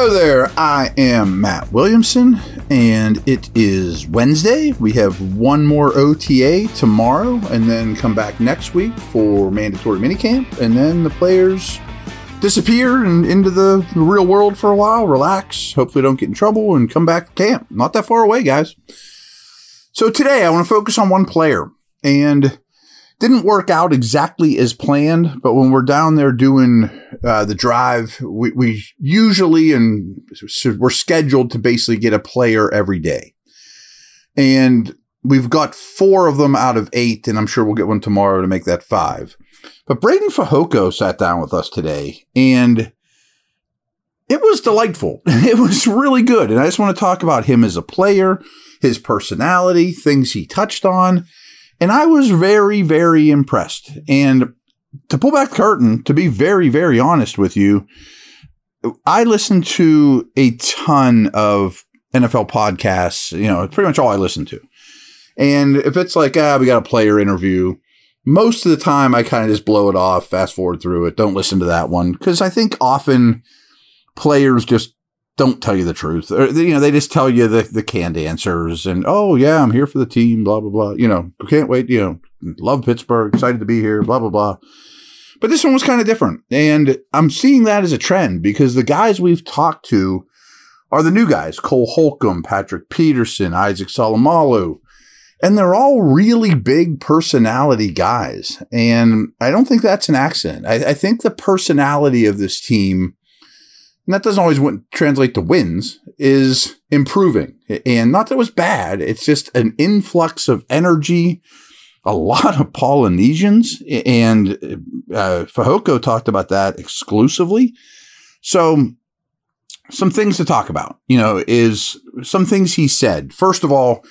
Hello there, I am Matt Williamson, and it is Wednesday. We have one more OTA tomorrow, and then come back next week for mandatory minicamp, and then the players disappear and into the real world for a while, relax, hopefully don't get in trouble, and come back to camp. Not that far away, guys. So today I want to focus on one player, and didn't work out exactly as planned, but when we're down there doing uh, the drive, we, we usually and we're scheduled to basically get a player every day, and we've got four of them out of eight, and I'm sure we'll get one tomorrow to make that five. But Breiden Fehoko sat down with us today, and it was delightful. It was really good, and I just want to talk about him as a player, his personality, things he touched on and I was very, very impressed. And to pull back the curtain, to be very, very honest with you, I listen to a ton of NFL podcasts. You know, pretty much all I listen to. And if it's like, ah, we got a player interview, most of the time I kind of just blow it off, fast forward through it, don't listen to that one. Cause I think often players just don't tell you the truth. Or, you know, they just tell you the, the canned answers and, oh, yeah, I'm here for the team, blah, blah, blah. You know, can't wait, you know, love Pittsburgh, excited to be here, blah, blah, blah. But this one was kind of different. And I'm seeing that as a trend because the guys we've talked to are the new guys Cole Holcomb, Patrick Peterson, Isaac Seumalo. And they're all really big personality guys. And I don't think that's an accident. I, I think the personality of this team and that doesn't always translate to wins, is improving. And not that it was bad, it's just an influx of energy, a lot of Polynesians, and uh, Fehoko talked about that exclusively. So, some things to talk about, you know, is some things he said. First of all,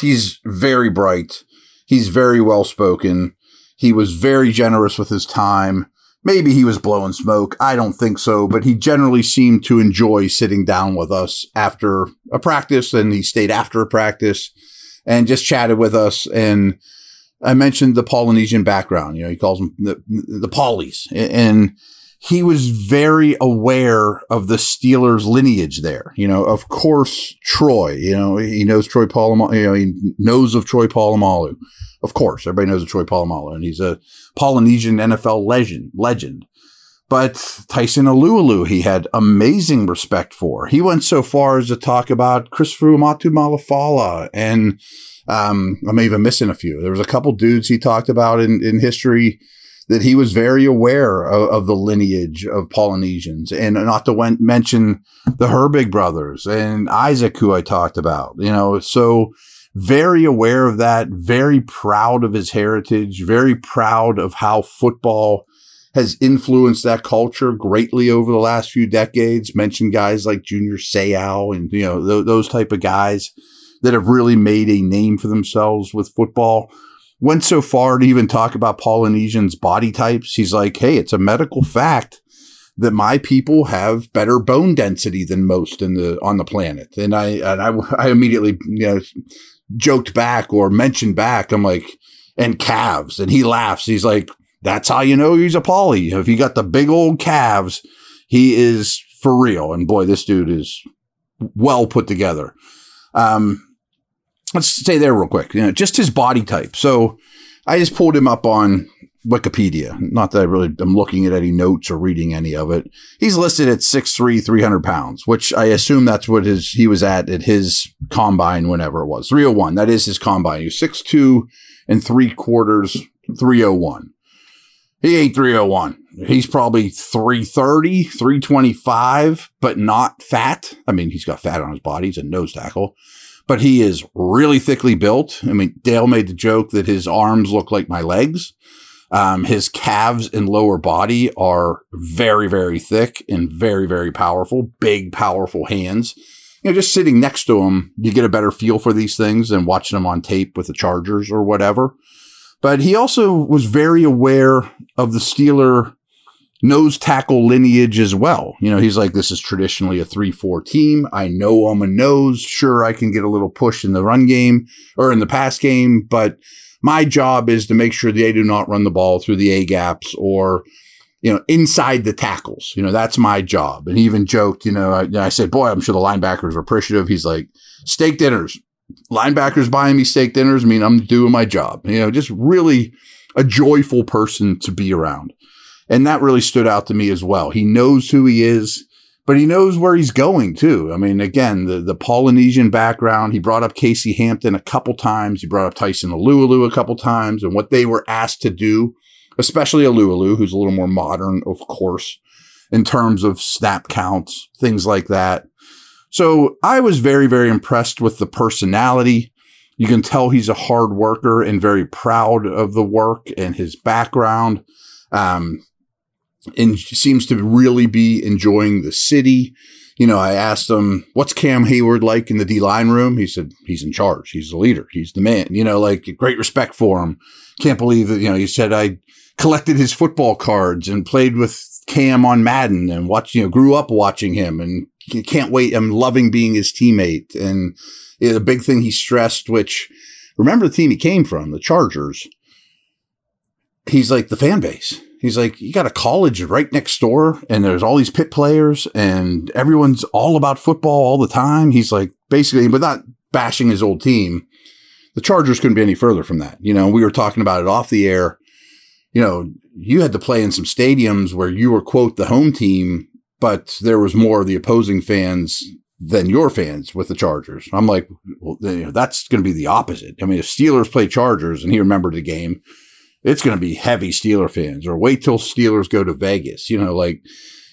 he's very bright. He's very well spoken. He was very generous with his time. Maybe he was blowing smoke. I don't think so, but he generally seemed to enjoy sitting down with us after a practice and he stayed after a practice and just chatted with us. And I mentioned the Polynesian background. You know, he calls them the, the Pollies and he was very aware of the Steelers lineage there. You know, of course, Troy, you know, he knows Troy Polamalu, you know, he knows of Troy Polamalu. Of course, everybody knows of Troy Polamalu and he's a Polynesian NFL legend, legend. But Tyson Alualu, he had amazing respect for. He went so far as to talk about Chris Umatu Malafala and, um, I'm even missing a few. There was a couple dudes he talked about in, in history that he was very aware of, of, the lineage of Polynesians and not to mention the Herbig brothers and Isaac, who I talked about, you know, so very aware of that, very proud of his heritage, very proud of how football has influenced that culture greatly over the last few decades. Mentioned guys like Junior Seau and, you know, th- those type of guys that have really made a name for themselves with football went so far to even talk about Polynesians' body types. He's like, hey, it's a medical fact that my people have better bone density than most in the on the planet. And I and I, I immediately you know joked back or mentioned back. I'm like, and calves, and he laughs. He's like, that's how you know he's a poly. If you got the big old calves, he is for real. And boy, this dude is well put together. Um, let's stay there real quick. You know, just his body type. So I just pulled him up on Wikipedia. Not that I really am looking at any notes or reading any of it. He's listed at 6'3", 300 pounds, which I assume that's what his he was at at his combine whenever it was. 301. That is his combine. He was 6'2 and three quarters, 301. He ain't 301. He's probably 330, 325, but not fat. I mean, he's got fat on his body. He's a nose tackle but he is really thickly built. I mean, Dale made the joke that his arms look like my legs. Um, his calves and lower body are very, very thick and very, very powerful, big, powerful hands. You know, just sitting next to him, you get a better feel for these things than watching them on tape with the Chargers or whatever. But he also was very aware of the Steeler nose tackle lineage as well. You know, he's like, this is traditionally a 3 4 team. I know I'm a nose. Sure, I can get a little push in the run game or in the pass game, but my job is to make sure they do not run the ball through the A gaps or you know, inside the tackles. You know, that's my job. And he even joked, you know, I, I said, boy, I'm sure the linebackers are appreciative. He's like, steak dinners, linebackers buying me steak dinners. I mean, I'm doing my job. You know, just really a joyful person to be around. And that really stood out to me as well. He knows who he is, but he knows where he's going too. I mean, again, the, the Polynesian background, he brought up Casey Hampton a couple times. He brought up Tyson Alualu a couple times and what they were asked to do, especially Alualu, who's a little more modern, of course, in terms of snap counts, things like that. So I was very, very impressed with the personality. You can tell he's a hard worker and very proud of the work and his background. Um, and seems to really be enjoying the city. You know, I asked him, what's Cam Hayward like in the D line room? He said, he's in charge. He's the leader. He's the man, you know, like great respect for him. Can't believe that, you know, he said, I collected his football cards and played with Cam on Madden and watched, you know, grew up watching him and can't wait. I'm loving being his teammate. And the big thing he stressed, which remember the team he came from, the Chargers. He's like the fan base He's like, you got a college right next door and there's all these pit players and everyone's all about football all the time. He's like, basically, but not bashing his old team. The Chargers couldn't be any further from that. You know, we were talking about it off the air. You know, you had to play in some stadiums where you were, quote, the home team, but there was more of the opposing fans than your fans with the Chargers. I'm like, well, you know, that's going to be the opposite. I mean, if Steelers play Chargers and he remembered the game, it's going to be heavy Steeler fans or wait till Steelers go to Vegas, you know, like,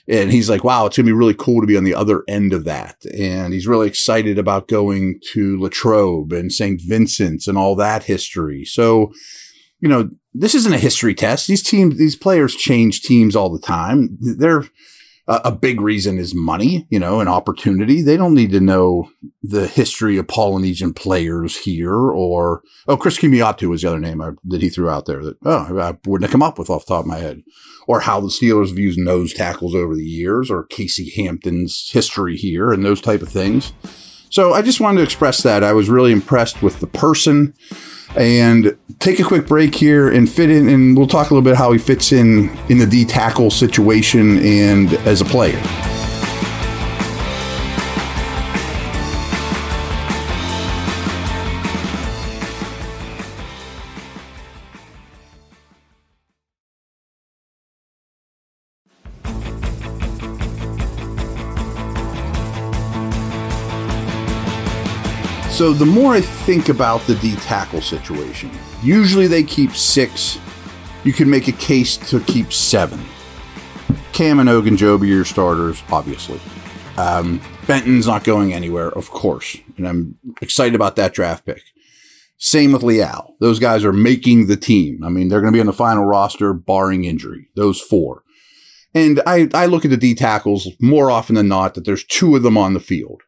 and he's like, wow, it's going to be really cool to be on the other end of that. And he's really excited about going to Latrobe and St. Vincent's and all that history. So, you know, this isn't a history test. These teams, these players change teams all the time. They're, a big reason is money, you know, and opportunity. They don't need to know the history of Polynesian players here or, oh, Chris Kemoeatu was the other name I, that he threw out there that, oh, I wouldn't have come up with off the top of my head. Or how the Steelers have used nose tackles over the years or Casey Hampton's history here and those type of things. So I just wanted to express that. I was really impressed with the person and take a quick break here and fit in and we'll talk a little bit how he fits in in the D tackle situation and as a player. So the more I think about the D tackle situation, usually they keep six. You can make a case to keep seven. Cam and Ogunjobi are your starters, obviously. Um, Benton's not going anywhere, of course, and I'm excited about that draft pick. Same with Leal. Those guys are making the team. I mean, they're going to be on the final roster, barring injury. Those four. And I, I look at the D tackles more often than not that there's two of them on the field.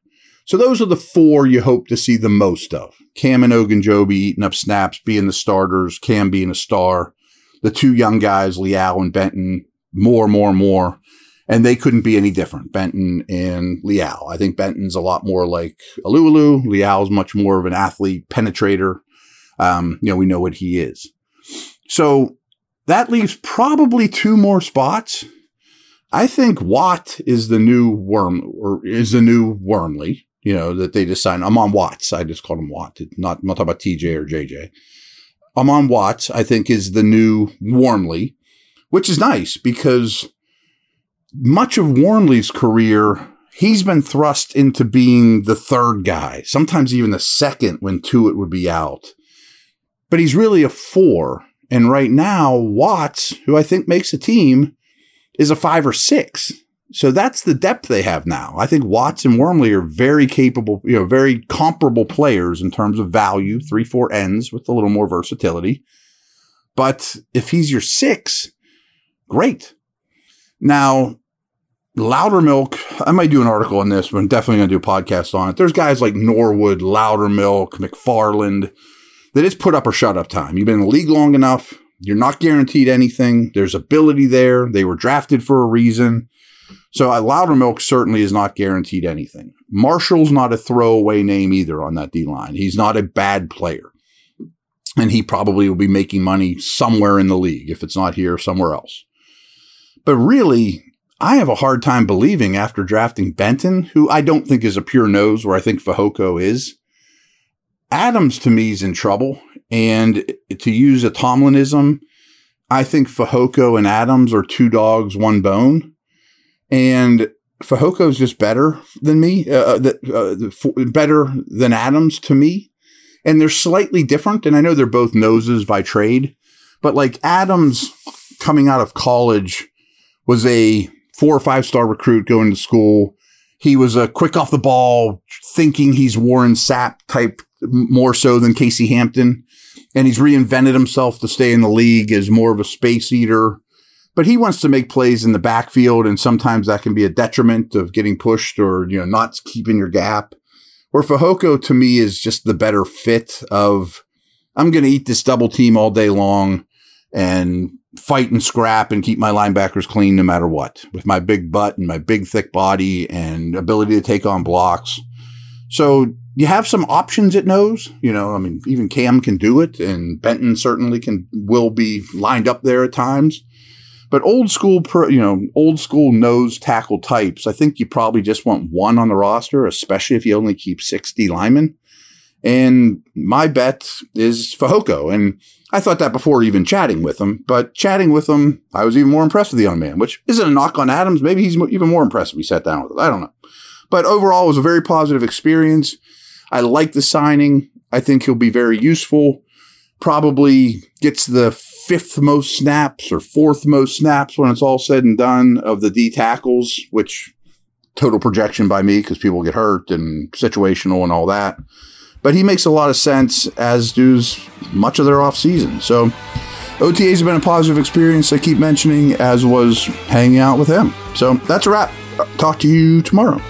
So those are the four you hope to see the most of. Cam and Ogunjobi eating up snaps, being the starters, Cam being a star. The two young guys, Leal and Benton, more, more, more. And they couldn't be any different, Benton and Leal. I think Benton's a lot more like Alualu. Leal's much more of an athlete penetrator. Um, you know, we know what he is. So that leaves probably two more spots. I think Watt is the new Worm or is the new Wormley you know, that they just signed. Armon Watts. I just called him Watt. Not, I'm not talking about TJ or JJ. Armon Watts, I think, is the new Wormley, which is nice because much of Wormley's career, he's been thrust into being the third guy, sometimes even the second when Tuitt would be out. But he's really a four. And right now, Watts, who I think makes a team, is a five or six. So that's the depth they have now. I think Watts and Wormley are very capable, you know, very comparable players in terms of value, three, four ends with a little more versatility. But if he's your six, great. Now, Loudermilk, I might do an article on this, but I'm definitely going to do a podcast on it. There's guys like Norwood, Loudermilk, McFarland that it's put up or shut up time. You've been in the league long enough. You're not guaranteed anything. There's ability there. They were drafted for a reason. So uh, Loudermilk certainly is not guaranteed anything. Marshall's not a throwaway name either on that D line. He's not a bad player. And he probably will be making money somewhere in the league, if it's not here, somewhere else. But really, I have a hard time believing after drafting Benton, who I don't think is a pure nose where I think Fehoko is. Adams to me is in trouble. And to use a Tomlinism, I think Fehoko and Adams are two dogs, one bone. And Fehoko is just better than me, uh, uh, uh, better than Adams to me. And they're slightly different. And I know they're both noses by trade, but like Adams coming out of college was a four or five star recruit going to school. He was a quick off the ball, thinking he's Warren Sapp type more so than Casey Hampton. And he's reinvented himself to stay in the league as more of a space eater but he wants to make plays in the backfield, and sometimes that can be a detriment of getting pushed or you know not keeping your gap. Where Fehoko to me is just the better fit of I'm going to eat this double team all day long and fight and scrap and keep my linebackers clean no matter what with my big butt and my big thick body and ability to take on blocks. So you have some options at nose. You know, I mean, even Cam can do it, and Benton certainly can will be lined up there at times. But old school, you know, old school nose tackle types, I think you probably just want one on the roster, especially if you only keep 60 linemen. And my bet is Fehoko. And I thought that before even chatting with him, but chatting with him, I was even more impressed with the young man, which isn't a knock on Adams. Maybe he's even more impressed we sat down with him. I don't know. But overall, it was a very positive experience. I like the signing. I think he'll be very useful. Probably gets the fifth most snaps or fourth most snaps when it's all said and done of the D tackles, which total projection by me because people get hurt and situational and all that. But he makes a lot of sense, as does much of their offseason. So OTAs have been a positive experience. I keep mentioning, as was hanging out with him. So that's a wrap. Talk to you tomorrow.